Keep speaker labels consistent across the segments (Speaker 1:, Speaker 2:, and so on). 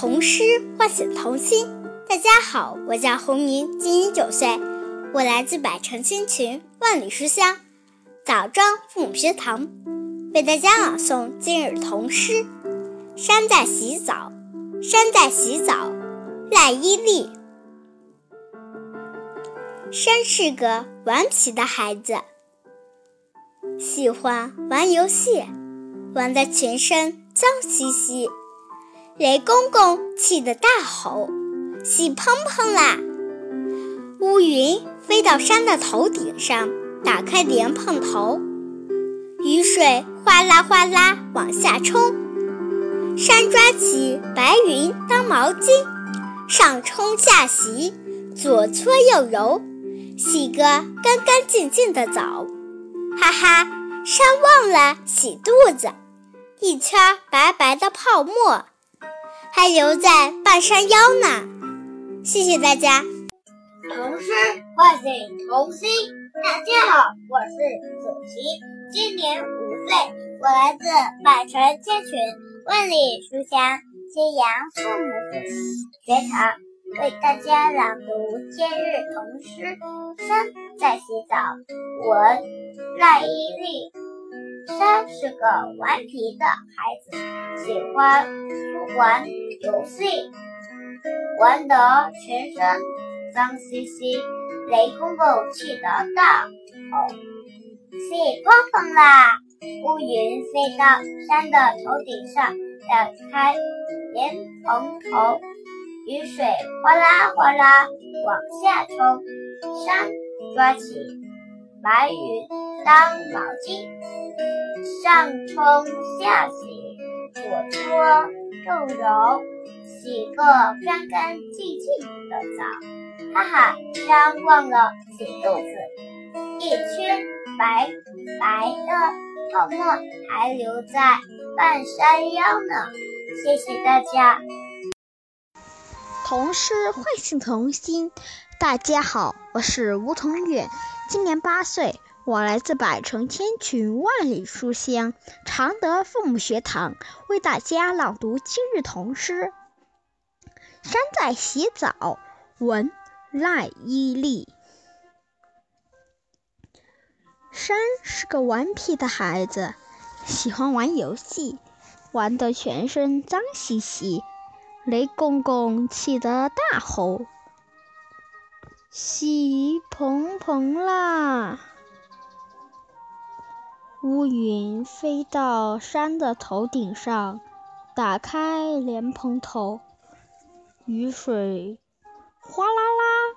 Speaker 1: 童诗唤醒童心。大家好，我叫洪宁，今年九岁，我来自百城千群，万里书香枣庄父母学堂，为大家朗诵今日童诗。山在洗澡，山在洗澡，赖伊利。山是个顽皮的孩子，喜欢玩游戏，玩的全身脏兮兮。雷公公气得大吼：“洗蓬蓬啦！”乌云飞到山的头顶上，打开莲蓬头，雨水哗啦哗啦往下冲。山抓起白云当毛巾，上冲下洗，左搓右揉，洗个干干净净的澡。哈哈，山忘了洗肚子，一圈白白的泡沫。还留在半山腰呢。谢谢大家。
Speaker 2: 童诗唤醒童心。大家好，我是子琪，今年五岁，我来自百城千群，万里书香揭阳父母学堂，为大家朗读今日童诗《山在洗澡》，文赖伊利。山是个顽皮的孩子，喜欢。玩游戏，玩得全身脏兮兮。雷公公气得大吼：“洗蓬蓬啦！”乌云飞到山的头顶上，打开莲蓬头，雨水哗啦哗啦往下冲。山抓起白云当毛巾。上冲下洗，左搓右揉，洗个干干净净的澡。哈哈，刚忘了洗肚子，一圈白白的泡沫还留在半山腰呢。谢谢大家。
Speaker 3: 童诗唤醒童心。大家好，我是吴同远，今年八岁。我来自百城千群，万里书香，常德父母学堂，为大家朗读今日童诗。山在洗澡，文赖伊利。山是个顽皮的孩子，喜欢玩游戏，玩得全身脏兮兮。雷公公气得大吼：“洗蓬蓬啦！”乌云飞到山的头顶上，打开莲蓬头，雨水哗啦啦，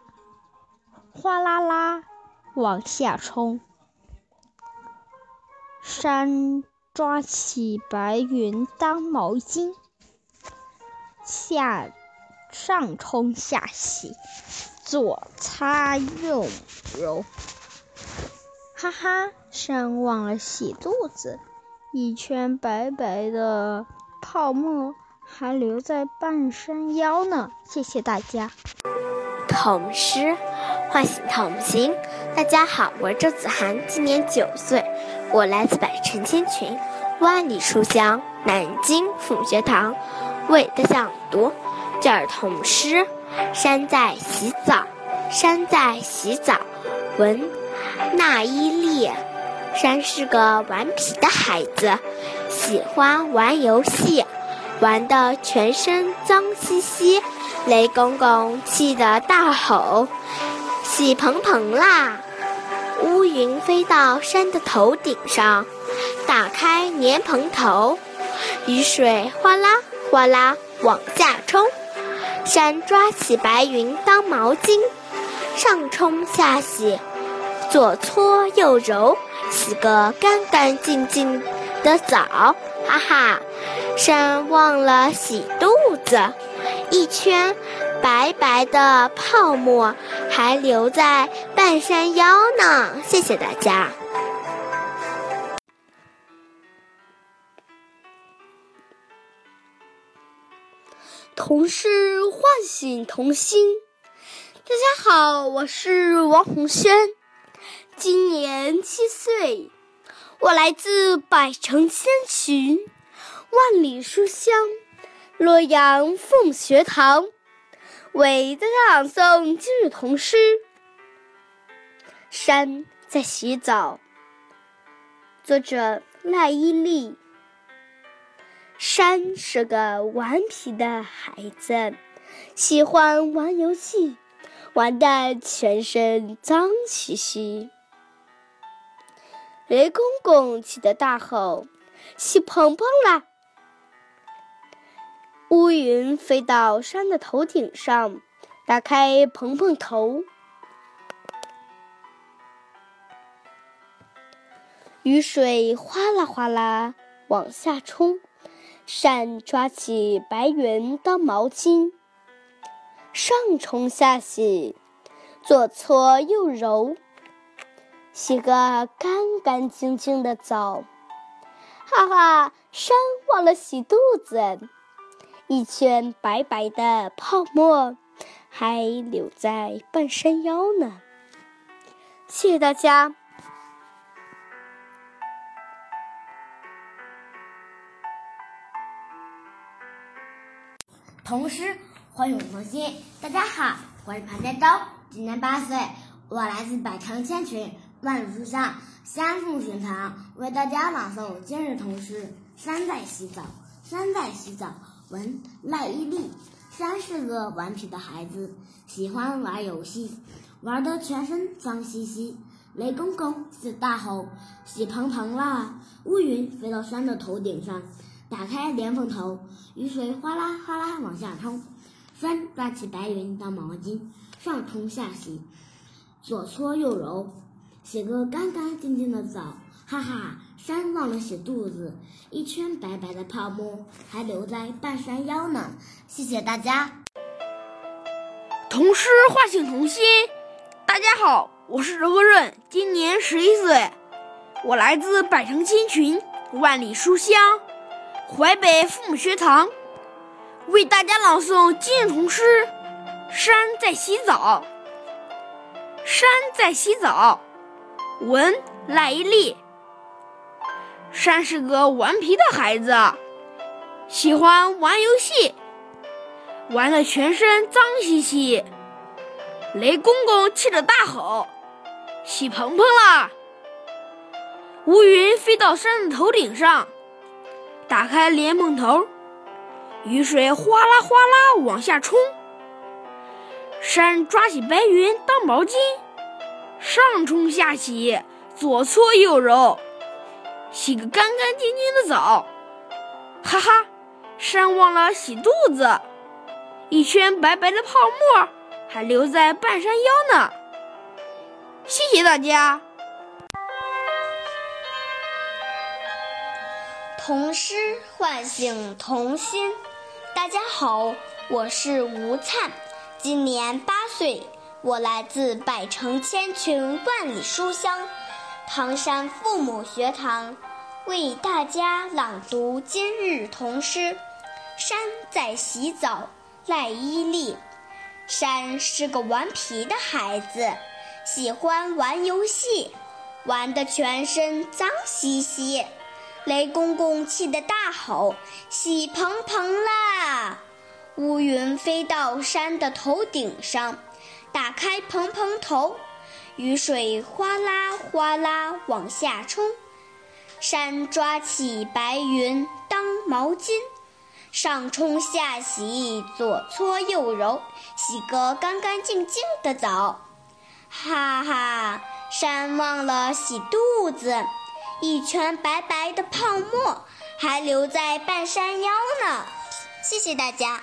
Speaker 3: 哗啦啦往下冲。山抓起白云当毛巾，下上冲下洗，左擦右揉。哈哈，山忘了洗肚子，一圈白白的泡沫还留在半山腰呢。谢谢大家。
Speaker 4: 童诗唤醒童心。大家好，我是周子涵，今年九岁，我来自百城千群，万里书香南京府学堂，为大家朗读这儿童诗：山在洗澡，山在洗澡，文。那伊利，山是个顽皮的孩子，喜欢玩游戏，玩得全身脏兮兮。雷公公气得大吼：“洗蓬蓬啦！”乌云飞到山的头顶上，打开莲蓬头，雨水哗啦哗啦往下冲。山抓起白云当毛巾，上冲下洗。左搓右揉，洗个干干净净的澡，哈哈！山忘了洗肚子，一圈白白的泡沫还留在半山腰呢。谢谢大家。
Speaker 5: 童诗唤醒童心。大家好，我是王红轩。今年七岁，我来自百城千寻，万里书香，洛阳凤学堂为大家朗诵今日童诗。山在洗澡，作者赖伊利。山是个顽皮的孩子，喜欢玩游戏，玩的全身脏兮兮。雷公公气得大吼：“洗蓬蓬啦！”乌云飞到山的头顶上，打开蓬蓬头。雨水哗啦哗啦往下冲，扇抓起白云当毛巾，上冲下洗，左搓右揉，洗个干干净净的澡。哈哈，山忘了洗肚子，一圈白白的泡沫还留在半山腰呢。谢谢大家。
Speaker 6: 童诗欢迎童心。大家好，我是庞建昭，今年八岁，我来自百城千群万里书香山凤学堂，为大家朗诵今日童诗《山在洗澡》。山在洗澡，文赖伊利。山是个顽皮的孩子，喜欢玩游戏，玩得全身脏兮兮。雷公公是大吼：“洗蓬蓬啦！”乌云飞到山的头顶上。打开莲蓬头，雨水哗啦哗啦往下冲。山抓起白云当毛巾，上冲下洗，左搓右揉，洗个干干净净的澡。哈哈，山忘了洗肚子，一圈白白的泡沫还留在半山腰呢。谢谢大家。
Speaker 7: 童诗唤醒童心。大家好，我是周润，今年十一岁，我来自百城千群，万里书香。淮北父母学堂为大家朗诵今日童诗《山在洗澡》。山在洗澡，文赖伊利。山是个顽皮的孩子，喜欢玩游戏，玩的全身脏兮兮。雷公公气得大吼：“洗蓬蓬啦！”乌云飞到山的头顶上。打开莲蓬头，雨水哗啦哗啦往下冲。山抓起白云当毛巾，上冲下洗，左搓右揉，洗个干干净净的澡。哈哈，山忘了洗肚子，一圈白白的泡沫还留在半山腰呢。谢谢大家。
Speaker 1: 童诗唤醒童心。大家好，我是吴灿，今年八岁，我来自百城千群万里书香唐山父母学堂，为大家朗读今日童诗《山在洗澡》。赖伊利。山是个顽皮的孩子，喜欢玩游戏，玩得全身脏兮兮。雷公公气得大吼：“洗蓬蓬啦！”乌云飞到山的头顶上，打开蓬蓬头，雨水哗啦哗啦往下冲。山抓起白云当毛巾，上冲下洗，左搓右揉，洗个干干净净的澡。哈哈，山忘了洗肚子。一圈白白的泡沫还留在半山腰呢。谢谢大家。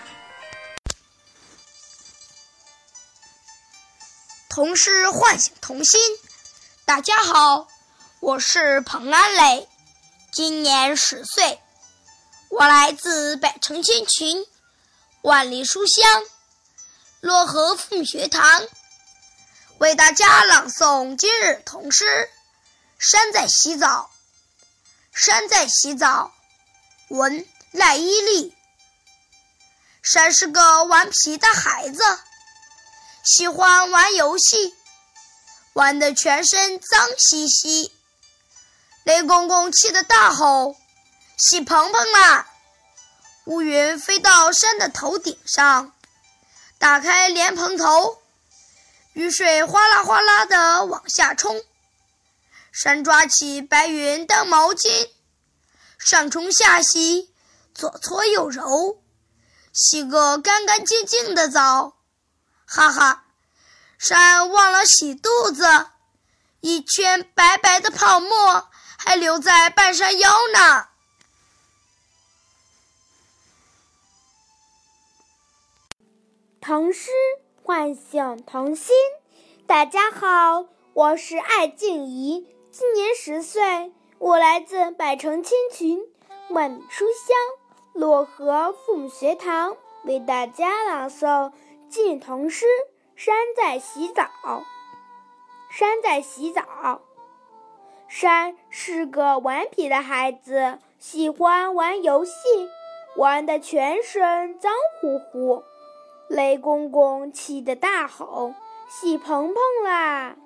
Speaker 8: 童诗唤醒童心。大家好，我是彭安磊，今年十岁，我来自百城千群，万里书香漯河父母学堂，为大家朗诵今日童诗。山在洗澡，山在洗澡。文赖伊利。山是个顽皮的孩子，喜欢玩游戏，玩得全身脏兮兮。雷公公气得大吼：“洗蓬蓬啦！”
Speaker 9: 乌云飞到山的头顶上，打开莲蓬头，雨水哗啦哗啦的往下冲。山抓起白云当毛巾，上冲下洗，左搓右揉，洗个干干净净的澡。哈哈，山忘了洗肚子，一圈白白的泡沫还留在半山腰呢。
Speaker 5: 唐诗唤醒童心，大家好，我是艾静怡。今年十岁，我来自百城千群，万里书香漯河父母学堂，为大家朗诵近日童诗《山在洗澡》。山在洗澡，山是个顽皮的孩子，喜欢玩游戏，玩的全身脏乎乎。雷公公气得大吼：“洗蓬蓬啦！”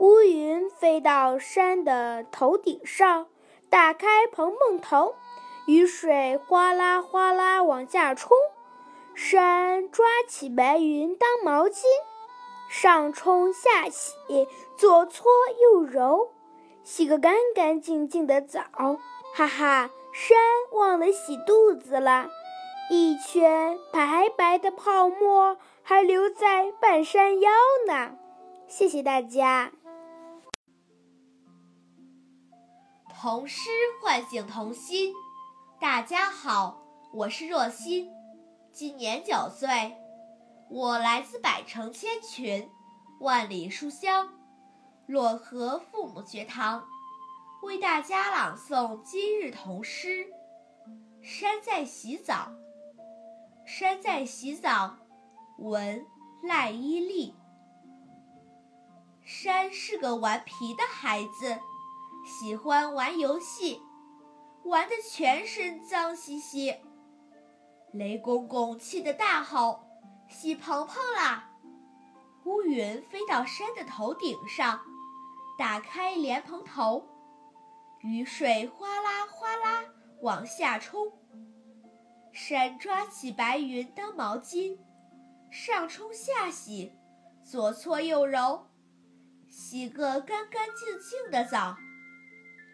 Speaker 5: 乌云飞到山的头顶上，打开蓬蓬头，雨水哗啦哗啦往下冲。山抓起白云当毛巾，上冲下洗，左搓右揉，洗个干干净净的澡。哈哈，山忘了洗肚子了，一圈白白的泡沫还留在半山腰呢。谢谢大家。
Speaker 10: 童诗唤醒童心，大家好，我是若欣，今年九岁，我来自百城千群，万里书香，漯河父母学堂，为大家朗诵今日童诗。山在洗澡，山在洗澡，文赖依丽。山是个顽皮的孩子。喜欢玩游戏，玩的全身脏兮兮。雷公公气得大吼：“洗蓬蓬啦！”乌云飞到山的头顶上，打开莲蓬头，雨水哗啦哗啦往下冲。山抓起白云当毛巾，上冲下洗，左搓右揉，洗个干干净净的澡。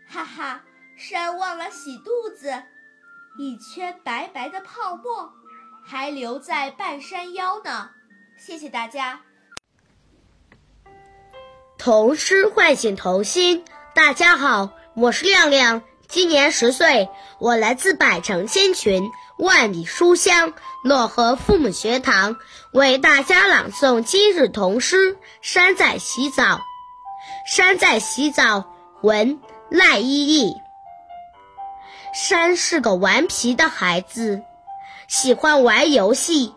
Speaker 10: 哈哈，山忘了洗肚子，一圈白白的泡沫还留在半山腰呢。谢谢大家。
Speaker 8: 童诗唤醒童心，大家好，我是亮亮，今年十岁，我来自百城千群，万里书香漯河父母学堂，为大家朗诵今日童诗《山在洗澡》。山在洗澡，文。赖依依。山是个顽皮的孩子，喜欢玩游戏，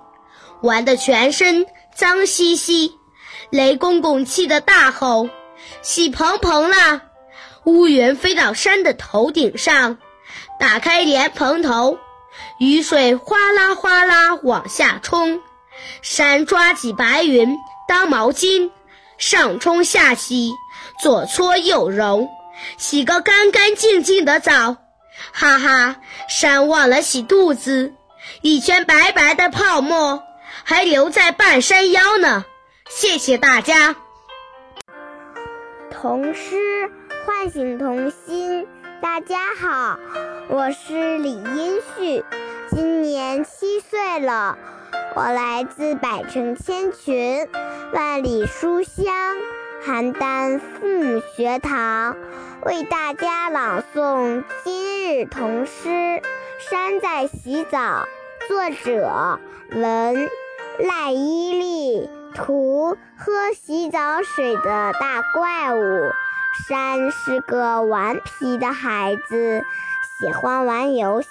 Speaker 8: 玩的全身脏兮兮。雷公公气得大吼：“洗蓬蓬啦！”乌云飞到山的头顶上，打开莲蓬头，雨水哗啦哗啦往下冲。山抓起白云当毛巾，上冲下洗，左搓右揉。洗个干干净净的澡，哈哈！山忘了洗肚子，一圈白白的泡沫还留在半山腰呢。谢谢大家。
Speaker 1: 童诗唤醒童心，大家好，我是李英旭，今年七岁了，我来自百城千群，万里书香。邯郸父母学堂为大家朗诵今日童诗《山在洗澡》，作者文赖依丽，图喝洗澡水的大怪物。山是个顽皮的孩子，喜欢玩游戏，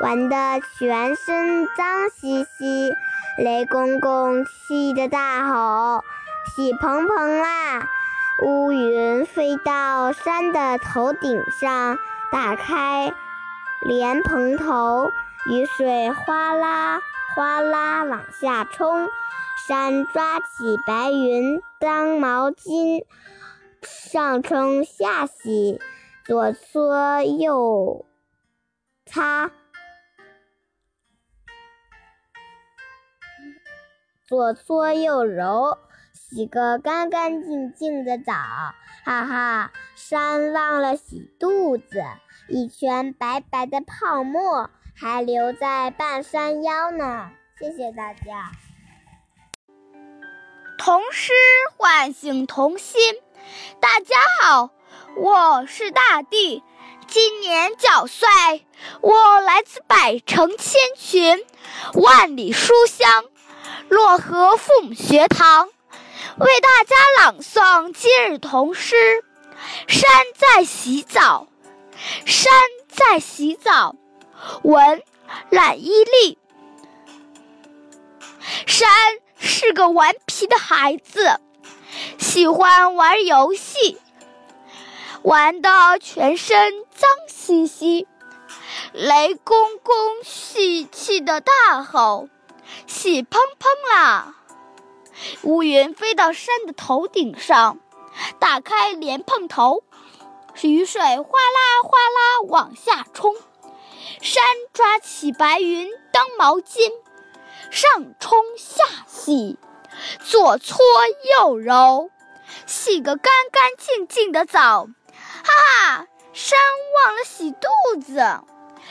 Speaker 1: 玩的全身脏兮兮。雷公公气得大吼。洗蓬蓬啦乌云飞到山的头顶上打开莲蓬头雨水哗啦哗啦往下冲山抓起白云当毛巾上冲下洗左搓右擦。
Speaker 11: 左搓右揉洗个干干净净的澡。哈哈，山忘了洗肚子，一圈白白的泡沫还留在半山腰呢。谢谢大家。
Speaker 12: 童诗唤醒童心。大家好，我是大地，今年九岁，我来自百城千群，万里书香，漯河父母学堂，为大家朗诵今日童诗。山在洗澡，山在洗澡，文懒伊利。山是个顽皮的孩子，喜欢玩游戏，玩的全身脏兮兮。雷公公细气的大吼：“洗砰砰啦！”乌云飞到山的头顶上，打开莲蓬头，雨水哗啦哗啦往下冲。山抓起白云当毛巾。上冲下洗，左搓右揉，洗个干干净净的澡。哈哈，山忘了洗肚子，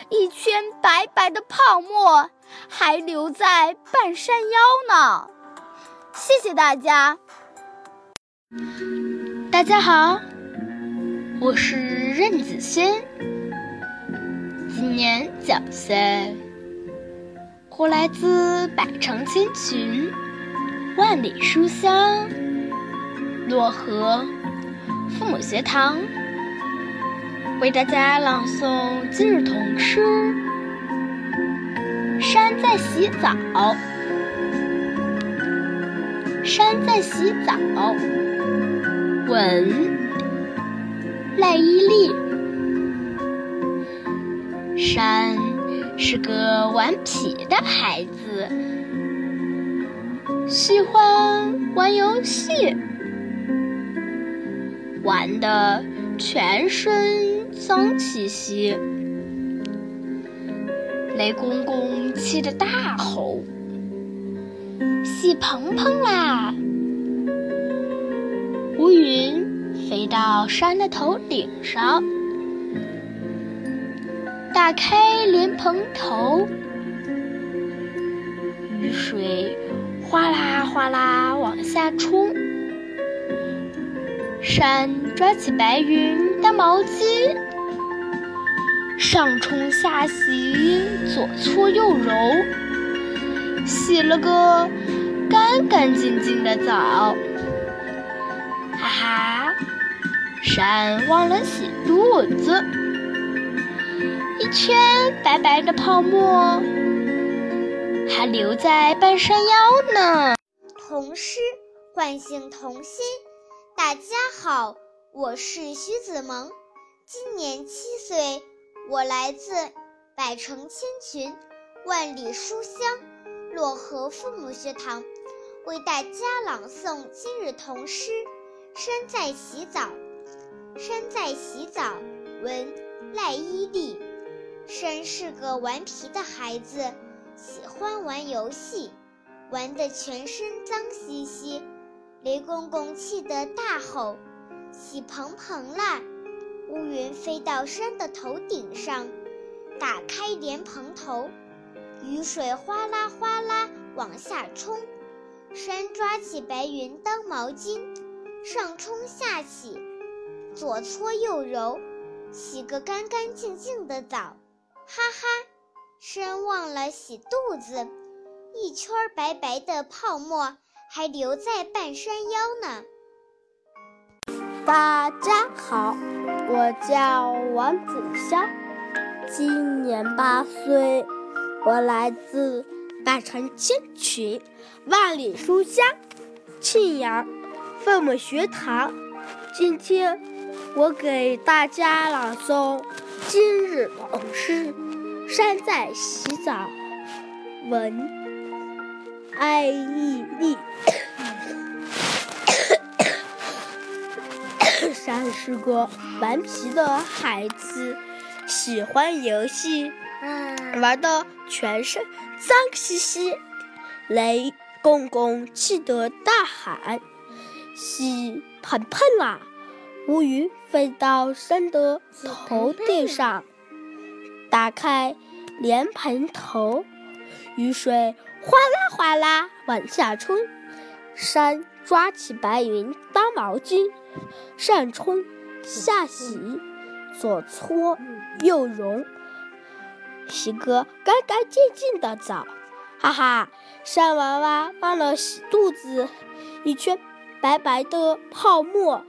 Speaker 12: 一圈白白的泡沫还留在半山腰呢。谢谢大家。
Speaker 13: 大家好，我是任子轩，今年九岁。我来自百城千群，万里书香，漯河父母学堂，为大家朗诵今日童诗。山在洗澡，山在洗澡，吻赖伊利，山。是个顽皮的孩子，喜欢玩游戏，玩的全身脏兮兮。雷公公气得大吼：“洗蓬蓬啦！”乌云飞到山的头顶上。打开莲蓬头，雨水哗啦哗啦往下冲。山抓起白云当毛巾，上冲下洗，左搓右揉，洗了个干干净净的澡。哈哈，山忘了洗肚子。一圈白白的泡沫，还留在半山腰呢。
Speaker 1: 童诗唤醒童心。大家好，我是徐子萌，今年七岁，我来自百城千群，万里书香，漯河父母学堂，为大家朗诵今日童诗。山在洗澡，山在洗澡，文赖伊利。山是个顽皮的孩子，喜欢玩游戏，玩得全身脏兮兮。雷公公气得大吼：“洗蓬蓬啦！”乌云飞到山的头顶上，打开莲蓬头，雨水哗啦哗啦往下冲。山抓起白云当毛巾，上冲下洗，左搓右揉，洗个干干净净的澡。哈哈，山忘了洗肚子，一圈白白的泡沫还留在半山腰呢。
Speaker 5: 大家好，我叫王子潇，今年八岁，我来自百城千群，万里书香，庆阳父母学堂。今天我给大家朗诵。今日古诗，山在洗澡，文艾意利。山是个顽皮的孩子，喜欢游戏，玩的全身脏兮兮。雷
Speaker 14: 公公气得大喊：“洗盆盆啦！”乌云飞到山的头顶上，打开莲蓬头，雨水哗啦哗啦往下冲。山抓起白云当毛巾，上冲下洗，左搓右揉，洗个干干净净的澡。哈哈，山娃娃忘了洗肚子，一圈白白的泡沫。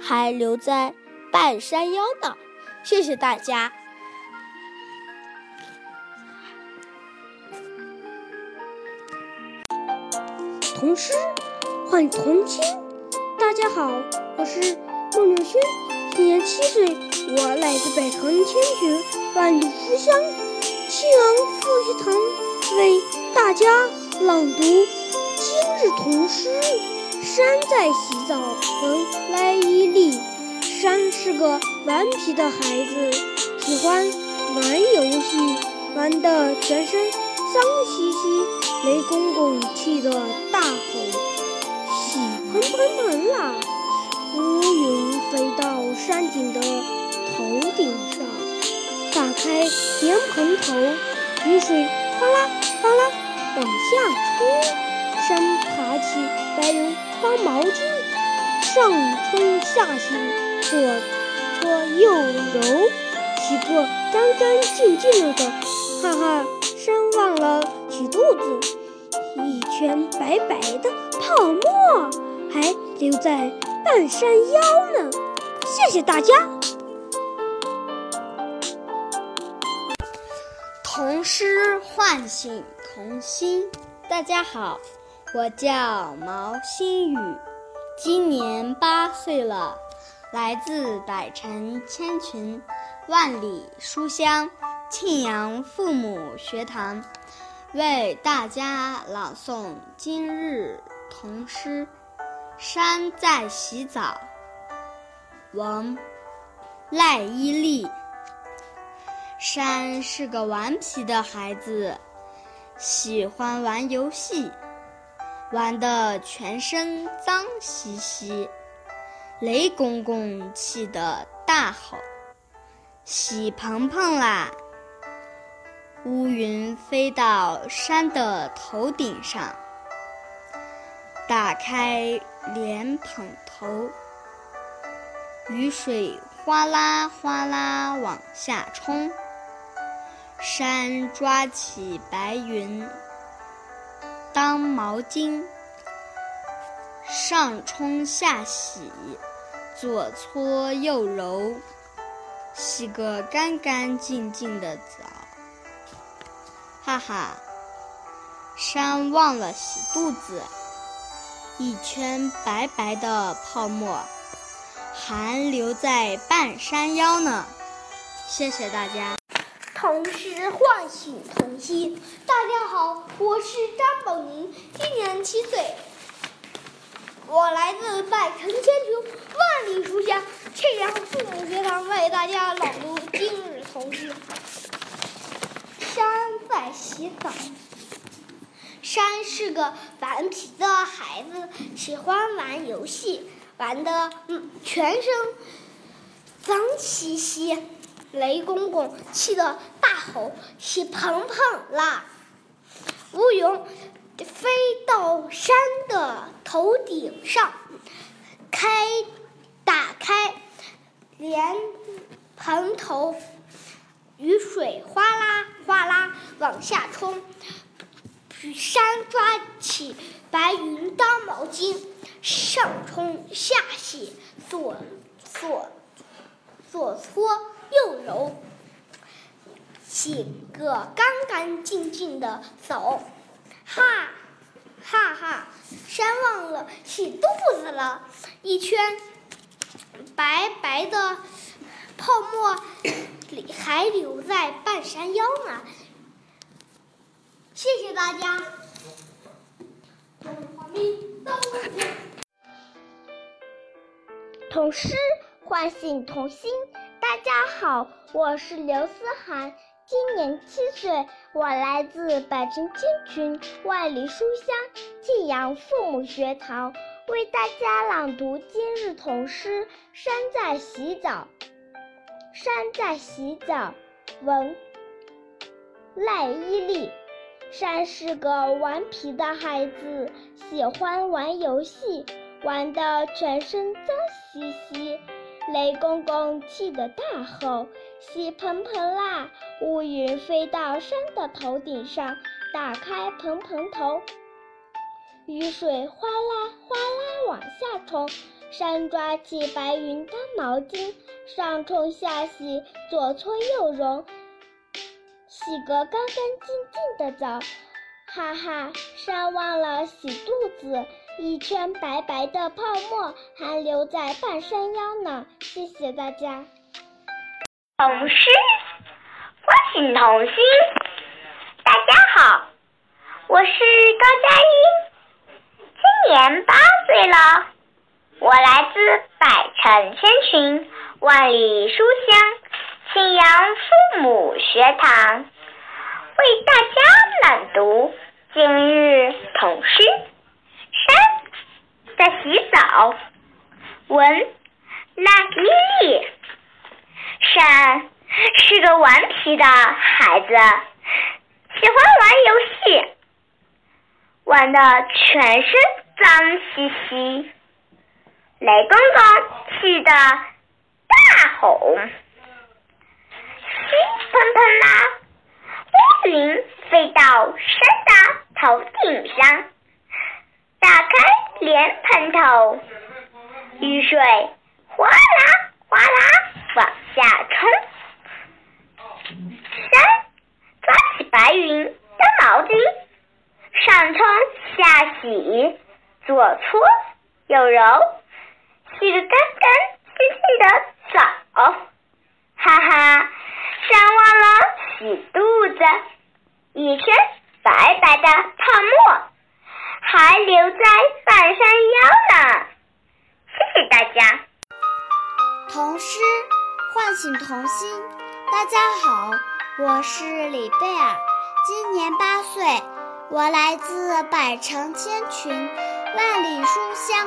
Speaker 14: 还留在半山腰呢，谢谢大家。
Speaker 5: 童诗换童心，大家好，我是孟柳轩，今年七岁，我来自百城千群万里书香庆阳复习堂，为大家朗读今日童诗。山在洗澡，闻来伊犁。山是个顽皮的孩子，喜欢玩游戏，玩得全身脏兮兮。雷公公气得大吼：“洗喷喷盆啦！”乌云飞到山顶的头顶上，打开莲蓬头，雨水哗啦哗啦往下冲。山爬起白云当毛巾，上冲下洗，左搓右揉，洗个干干净净的。哈哈，山忘了洗肚子，一圈白白的泡沫还留在半山腰呢。谢谢大家。
Speaker 3: 诗唤醒童心，大家好。我叫毛新宇，今年八岁了，来自百城千群，万里书香庆阳父母学堂，为大家朗诵今日童诗《山在洗澡》。王赖伊利。山是个顽皮的孩子，喜欢玩游戏。玩得全身脏兮兮，雷公公气得大吼：“洗盆盆啦！”乌云飞到山的头顶上，打开莲蓬头，雨水哗啦哗啦往下冲。山抓起白云。当毛巾，上冲下洗，左搓右揉，洗个干干净净的澡。哈哈，山忘了洗肚子，一圈白白的泡沫还留在半山腰呢。谢谢大家。
Speaker 1: 童诗唤醒童心。大家好，我是张宝宁，今年七岁，我来自百城千秋，万里书香沁阳父母学堂，为大家朗读今日童诗。山在洗澡。山是个顽皮的孩子，喜欢玩游戏，玩的嗯全身脏兮兮。雷公公气得大吼：“洗盆盆啦！”乌云飞到山的头顶上，开打开莲蓬头，雨水哗啦哗啦往下冲。山抓起白云当毛巾，上冲下洗，左左左搓。又揉，洗个干干净净的手，哈，哈哈，山忘了洗肚子了，一圈白白的泡沫里还留在半山腰呢。谢谢大家。
Speaker 15: 童诗唤醒童心。大家好，我是刘思涵，
Speaker 1: 今年七岁，我来自百城千群，万里书香庆阳父母学堂，为大家朗读今日童诗《山在洗澡》。山在洗澡，文赖伊利。山是个顽皮的孩子，喜欢玩游戏，玩的全身脏兮兮。雷公公气得大吼：“洗盆盆啦！”乌云飞到山的头顶上，打开盆盆头，雨水哗啦哗啦往下冲。山抓起白云当毛巾，上冲下洗，左搓右揉，洗个干干净净的澡。哈哈，山忘了洗肚子。一圈白白的泡沫还留在半山腰呢。谢谢大家。
Speaker 2: 童诗唤醒童心。大家好，我是高佳音，今年八岁了。我来自百城千群，万里书香，庆阳父母学堂，为大家朗读今日童诗。在洗澡，文那伊利。山是个顽皮的孩子，喜欢玩游戏，玩的全身脏兮兮。雷公公气得大吼：“稀喷喷啦！”乌云飞到山的头顶上。打开莲蓬头，雨水哗啦哗啦往下冲。山抓起白云当毛巾，上冲下洗，左搓右揉，洗个干干净净的澡。哈哈，山忘了洗肚子，一身白白的泡沫。还留在半山腰呢，谢谢大家。
Speaker 16: 童诗唤醒童心，大家好，我是李贝尔，今年八岁，我来自百城千群，万里书香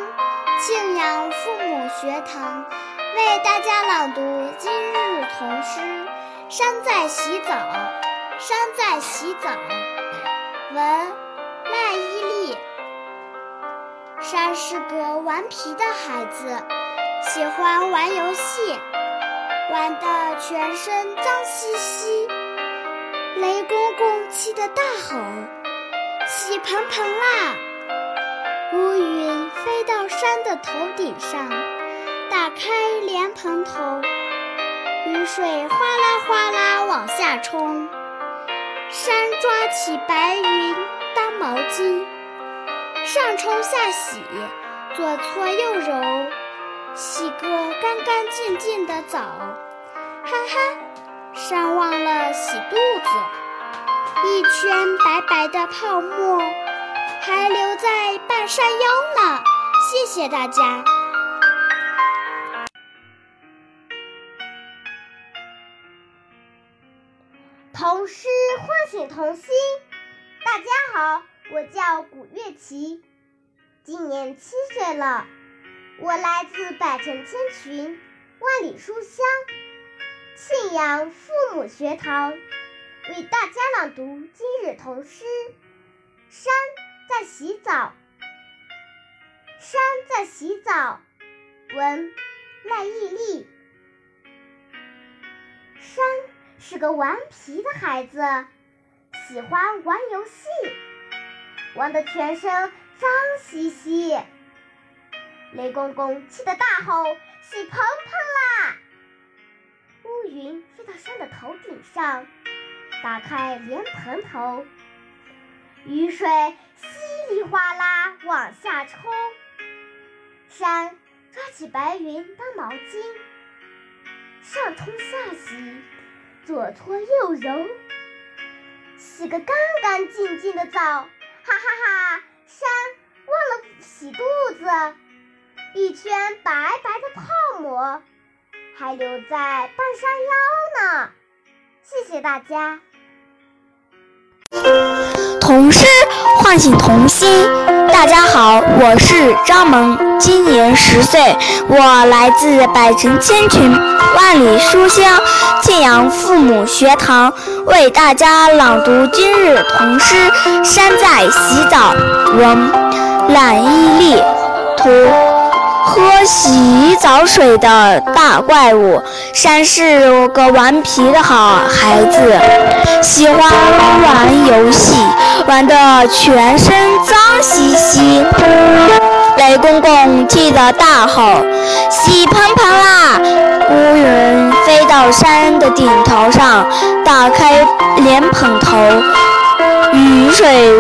Speaker 16: 庆阳父母学堂，为大家朗读今日童诗《山在洗澡》。山在洗澡，文赖伊山是个顽皮的孩子，喜欢玩游戏，玩得全身脏兮兮。雷公公气得大吼：“洗盆盆啦！”乌云飞到山的头顶上，打开莲蓬头，雨水哗啦哗啦往下冲。山抓起白云当毛巾。上冲下洗，左搓右揉，洗个干干净净的澡。哈哈，山忘了洗肚子，一圈白白的泡沫还留在半山腰呢。谢谢大家。
Speaker 1: 童诗唤醒童心。大家好。我叫古月琪，今年七岁了。我来自百城千群，万里书香，庆阳父母学堂，为大家朗读今日童诗《山在洗澡》。山在洗澡，文赖毅力。山是个顽皮的孩子，喜欢玩游戏。玩得全身脏兮兮，雷公公气得大吼：“洗盆盆啦！”乌云飞到山的头顶上，打开莲蓬头，雨水稀里哗啦往下冲。山抓起白云当毛巾，上冲下洗，左搓右揉，洗个干干净净的澡。哈哈哈！山忘了洗肚子，一圈白白的泡沫还留在半山腰呢。谢谢大家。
Speaker 12: 童诗唤醒童心。大家好，我是张萌，今年十岁，我来自百城千群，万里书香庆阳父母学堂，为大家朗读今日童诗《山在洗澡》。文懒衣立，图。喝洗澡水的大怪物，山是个顽皮的好孩子，喜欢玩游戏，玩得全身脏兮兮。雷公公气得大吼：“洗盆盆啦！”乌云飞到山的顶头上，打开莲蓬头。雨水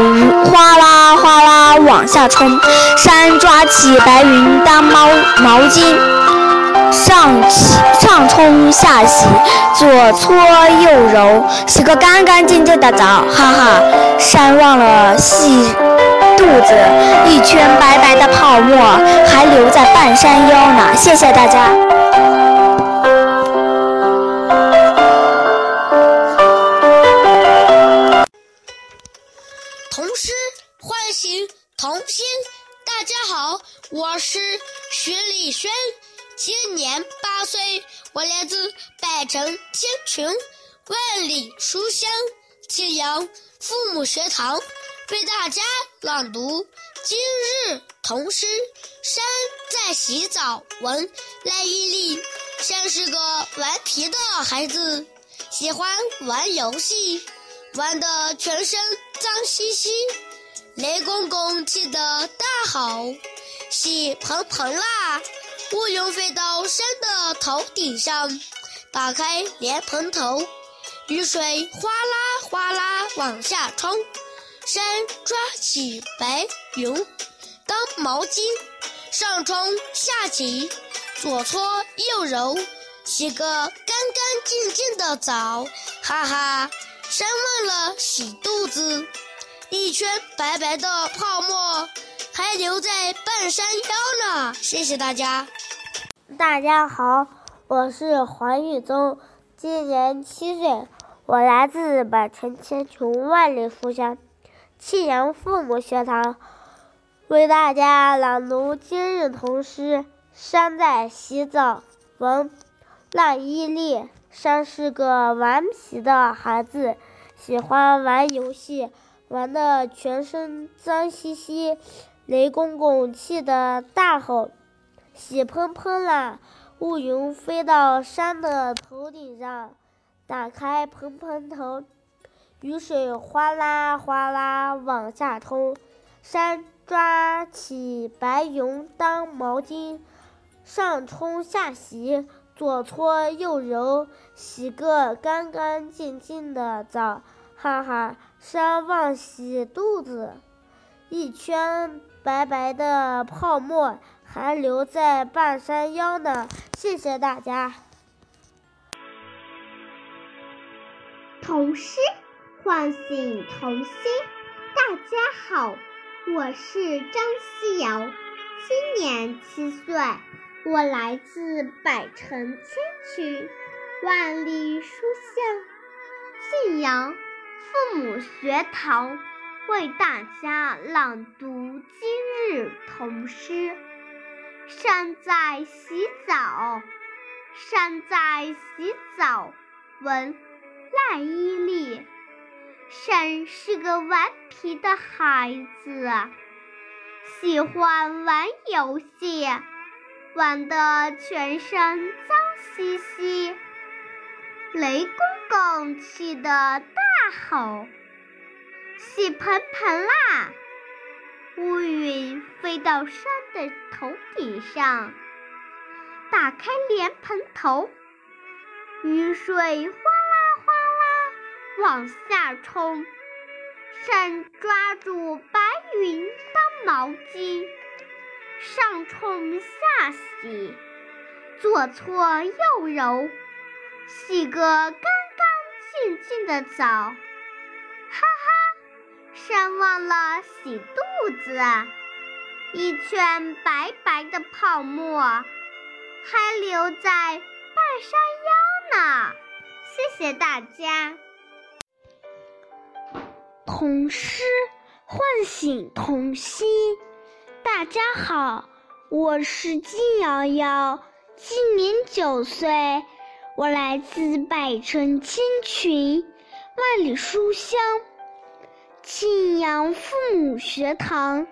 Speaker 12: 哗啦哗啦往下冲，山抓起白云当毛毛巾，上起上冲下洗，左搓右揉，洗个干干净净的澡，哈哈！山忘了洗肚子，一圈白白的泡沫还留在半山腰呢。谢谢大家。
Speaker 8: 童心，大家好，我是徐丽轩，今年八岁，我来自百城千群，万里书香庆阳父母学堂，为大家朗读今日童诗《山在洗澡》。文赖伊丽，山是个顽皮的孩子，喜欢玩游戏，玩的全身脏兮兮。雷公公气得大吼：“洗蓬蓬啦！”乌云飞到山的头顶上，打开莲蓬头，雨水哗啦哗啦往下冲。山抓起白云当毛巾，上冲下洗，左搓右揉，洗个干干净净的澡。哈哈，山忘了洗肚子。一圈白白的泡沫还留在半山腰呢。谢谢大家。
Speaker 11: 大家好，我是黄玉宗，今年七岁，我来自百城千穷万里书香庆阳父母学堂，为大家朗读今日童诗《山在洗澡》。文赖伊利，山是个顽皮的孩子，喜欢玩游戏。玩的全身脏兮兮，雷公公气得大吼：“洗喷喷啦！”乌云飞到山的头顶上，打开蓬蓬头，雨水哗啦哗啦往下冲。山抓起白云当毛巾，上冲下洗，左搓右揉，洗个干干净净的澡。哈哈，山望洗肚子，一圈白白的泡沫还留在半山腰呢。谢谢大家。
Speaker 1: 童诗唤醒童心，大家好，我是张思瑶，今年七岁，我来自百城千群，万里书香，信阳。父母学堂为大家朗读今日童诗《山在洗澡》。山在洗澡，文赖伊利。山是个顽皮的孩子，喜欢玩游戏，玩的全身脏兮兮。雷公公气得大。好，洗盆盆啦！乌云飞到山的头顶上，打开莲蓬头，雨水哗啦哗啦往下冲。山抓住白云当毛巾，上冲下洗，左搓右揉，洗个干。静静的走，哈哈，山忘了洗肚子，一圈白白的泡沫还留在半山腰呢。
Speaker 17: 谢谢大家。
Speaker 1: 童诗唤醒童心。大家好，我是金瑶瑶，今年九岁，我来自百城千群，万里书香，庆阳父母学堂，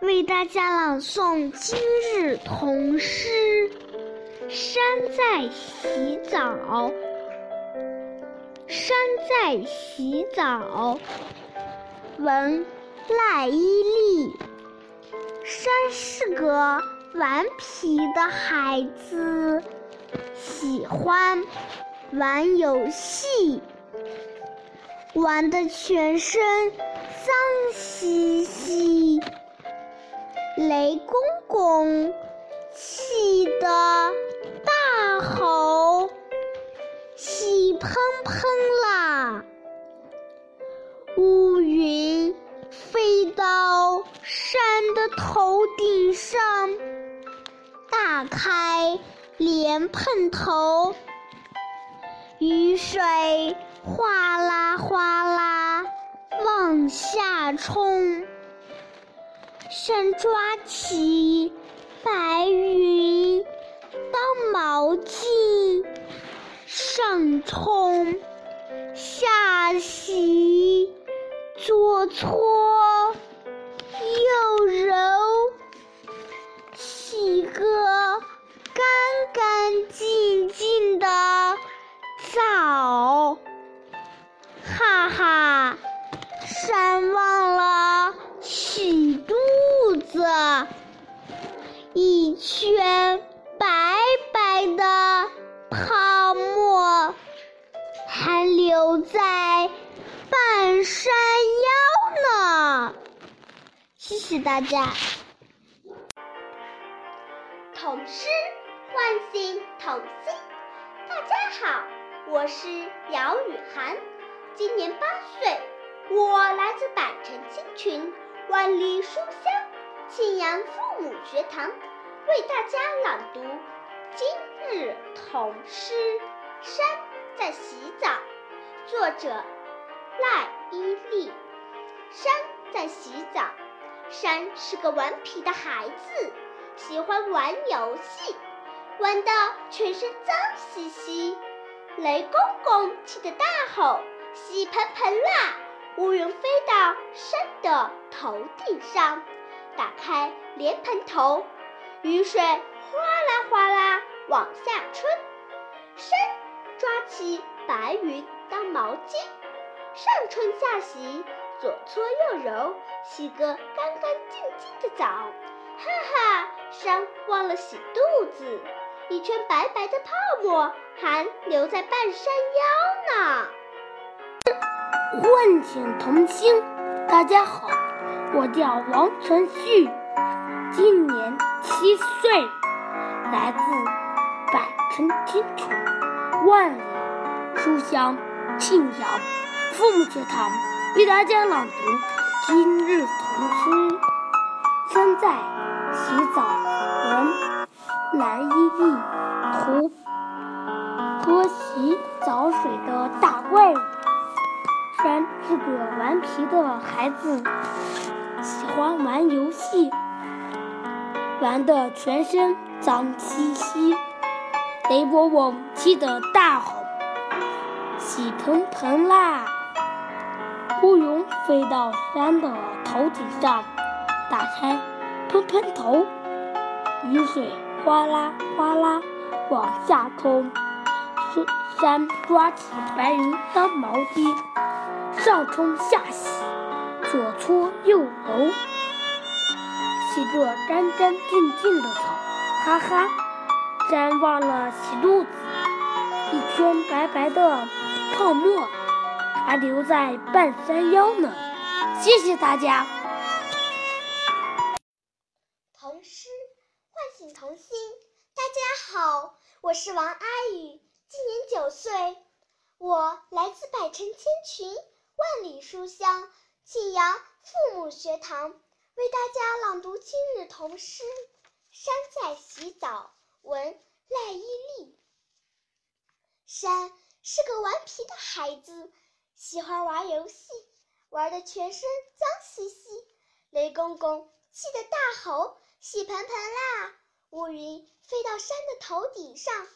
Speaker 1: 为大家朗诵今日童诗。山在洗澡，山在洗澡。文赖伊利。山是个顽皮的孩子，喜欢玩游戏，玩的全身脏兮兮。雷公公气得大吼：“气喷喷啦！”乌云飞到山的头顶上，打开莲蓬头，雨水哗啦哗啦往下冲。山抓起白云当毛巾，上冲下洗。左搓右揉，洗个干干净净的澡。哈哈，山忘了洗肚子，一圈白白的泡沫还留在。半山腰呢，谢谢大家。
Speaker 17: 童诗唤醒童心，大家好，我是姚雨涵，今年八岁，我来自百城千群，万里书香庆阳父母学堂，为大家朗读今日童诗《山在洗澡》，作者。赖伊利，山在洗澡。山是个顽皮的孩子，喜欢玩游戏，玩的全身脏兮兮。雷公公气得大吼：“洗盆盆啦！”乌云飞到山的头顶上，打开莲蓬头，雨水哗啦哗啦往下冲。山抓起白云当毛巾。上冲下洗，左搓右揉，洗个干干净净的澡。哈哈，山忘了洗肚子，一圈白白的泡沫还留在半山腰呢。
Speaker 5: 唤醒童心，大家好，我叫王晨旭，今年七岁，来自百城千群，万里书香庆阳。父母学堂为大家朗读今日童诗《山在洗澡》蓝依丽图喝洗澡水的大怪物。山是个顽皮的孩子，喜欢玩游戏，玩的全身脏兮兮。雷伯伯气得大吼：“洗盆盆啦！”乌云飞到山的头顶上，打开喷喷头，雨水哗啦哗啦往下冲。山抓起白云当毛巾，上冲下洗，左搓右揉，洗个干干净净的澡。哈哈，山忘了洗肚子，一圈白白的泡沫。还留在半山腰呢，谢谢大家。
Speaker 17: 我是王阿宇，今年九岁，我来自百城千群，万里书香庆阳父母学堂，为大家朗读今日童诗《山在洗澡》，文赖伊利。山。
Speaker 18: 是个顽皮的孩子，喜欢玩游戏，玩的全身脏兮兮。雷公公气得大吼：“洗盆盆啦！”乌云飞到山的头顶上，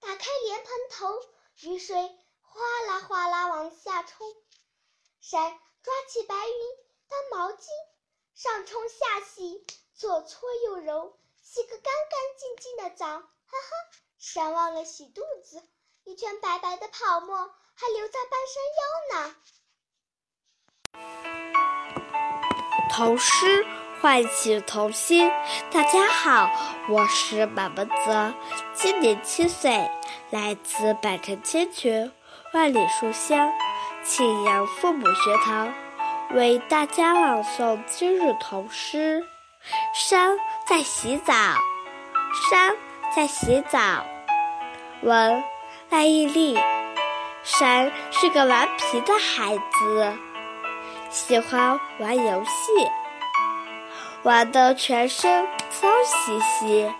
Speaker 18: 打开莲蓬头，雨水哗啦哗啦往下冲。山抓起白云当毛巾，上冲下洗，左搓右揉，洗个干干净净的澡。哈哈，山忘了洗肚子，一圈白白的泡沫还留在半
Speaker 11: 山腰呢。头湿唤起童心。大家好，我是马文泽，今年七岁，来自百城千群，万里书香。庆阳父母学堂为大家朗诵今日童诗。山在洗澡，山在洗澡。文赖依丽。山是个顽皮的孩子，喜欢玩游戏，玩得全身脏兮兮。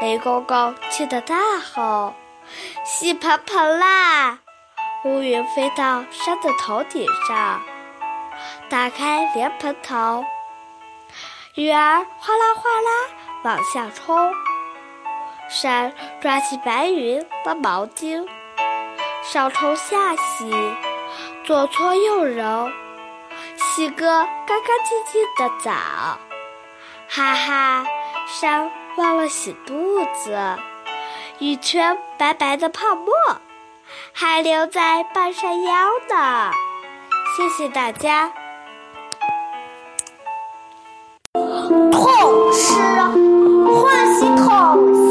Speaker 11: 雷公公气得大吼：“洗盆盆啦！”乌云飞到山的头顶上，打开莲蓬头，雨儿哗啦哗啦往下冲。山抓起白云当毛巾，上冲下洗，左搓右揉，洗个干干净净的澡。哈哈，山忘了洗肚子，一圈白白的泡沫。还留在半山腰呢，谢谢大家。
Speaker 1: 童诗唤醒童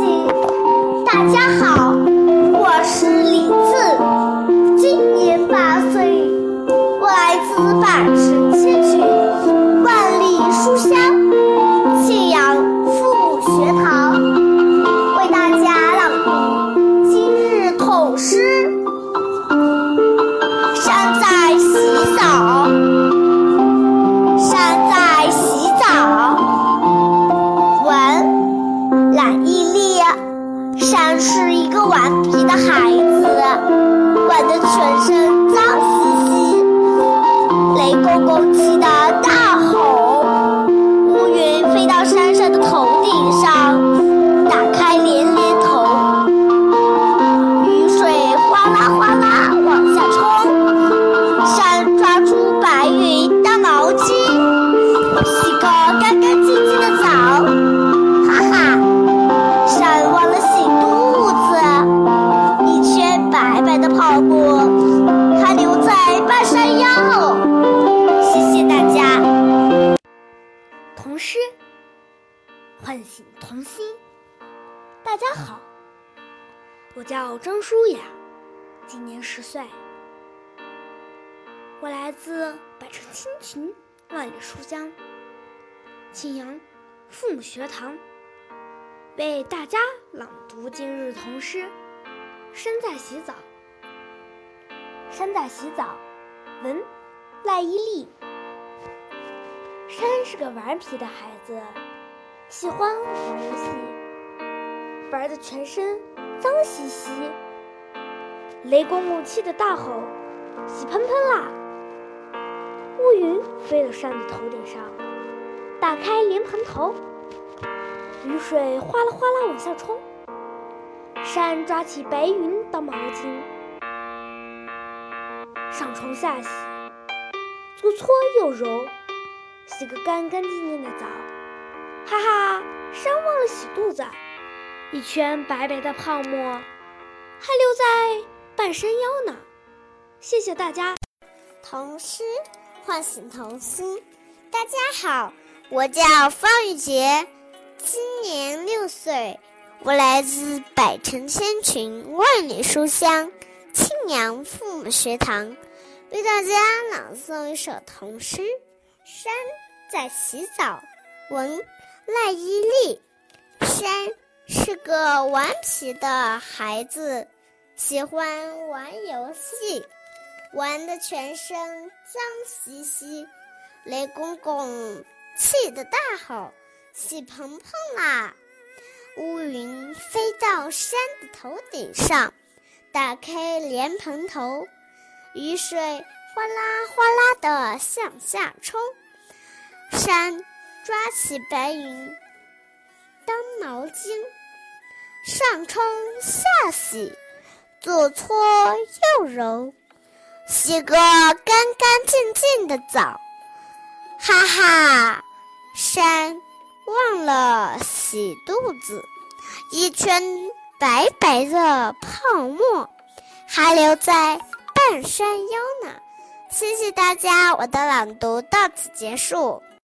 Speaker 1: 学堂，为大家朗读今日童诗《山在洗澡》。山在洗澡，文
Speaker 5: 赖依丽。山是个顽皮的孩子，喜欢玩游戏，玩的全身脏兮兮。雷公公气得大吼：“洗喷喷啦！”乌云飞到山的头顶上，打开莲蓬头，雨水哗啦哗啦往下冲。山抓起白云当毛巾，上冲下洗，左搓右揉，洗个干干净净的澡。哈哈，山忘了洗肚子，一圈白白的泡沫还留在半山腰呢。谢谢大家。
Speaker 1: 童诗唤醒童心。大家好，我叫方玉洁，今年六岁，我来自百城千群，万里书香，庆阳父母学堂，为大家朗诵一首童诗《山在洗澡》。文赖依丽。山是个顽皮的孩子，喜欢玩游戏。玩得全身脏兮兮，雷公公气得大吼：“洗蓬蓬啦！”乌云飞到山的头顶上，打开莲蓬头，雨水哗啦哗啦地向下冲。山抓起白云当毛巾，上冲下洗，左搓右揉，洗个干干净净的澡。哈哈，山忘了洗肚子，一圈白白的泡沫还留在半山腰呢。谢谢大家，我的朗读到此结束。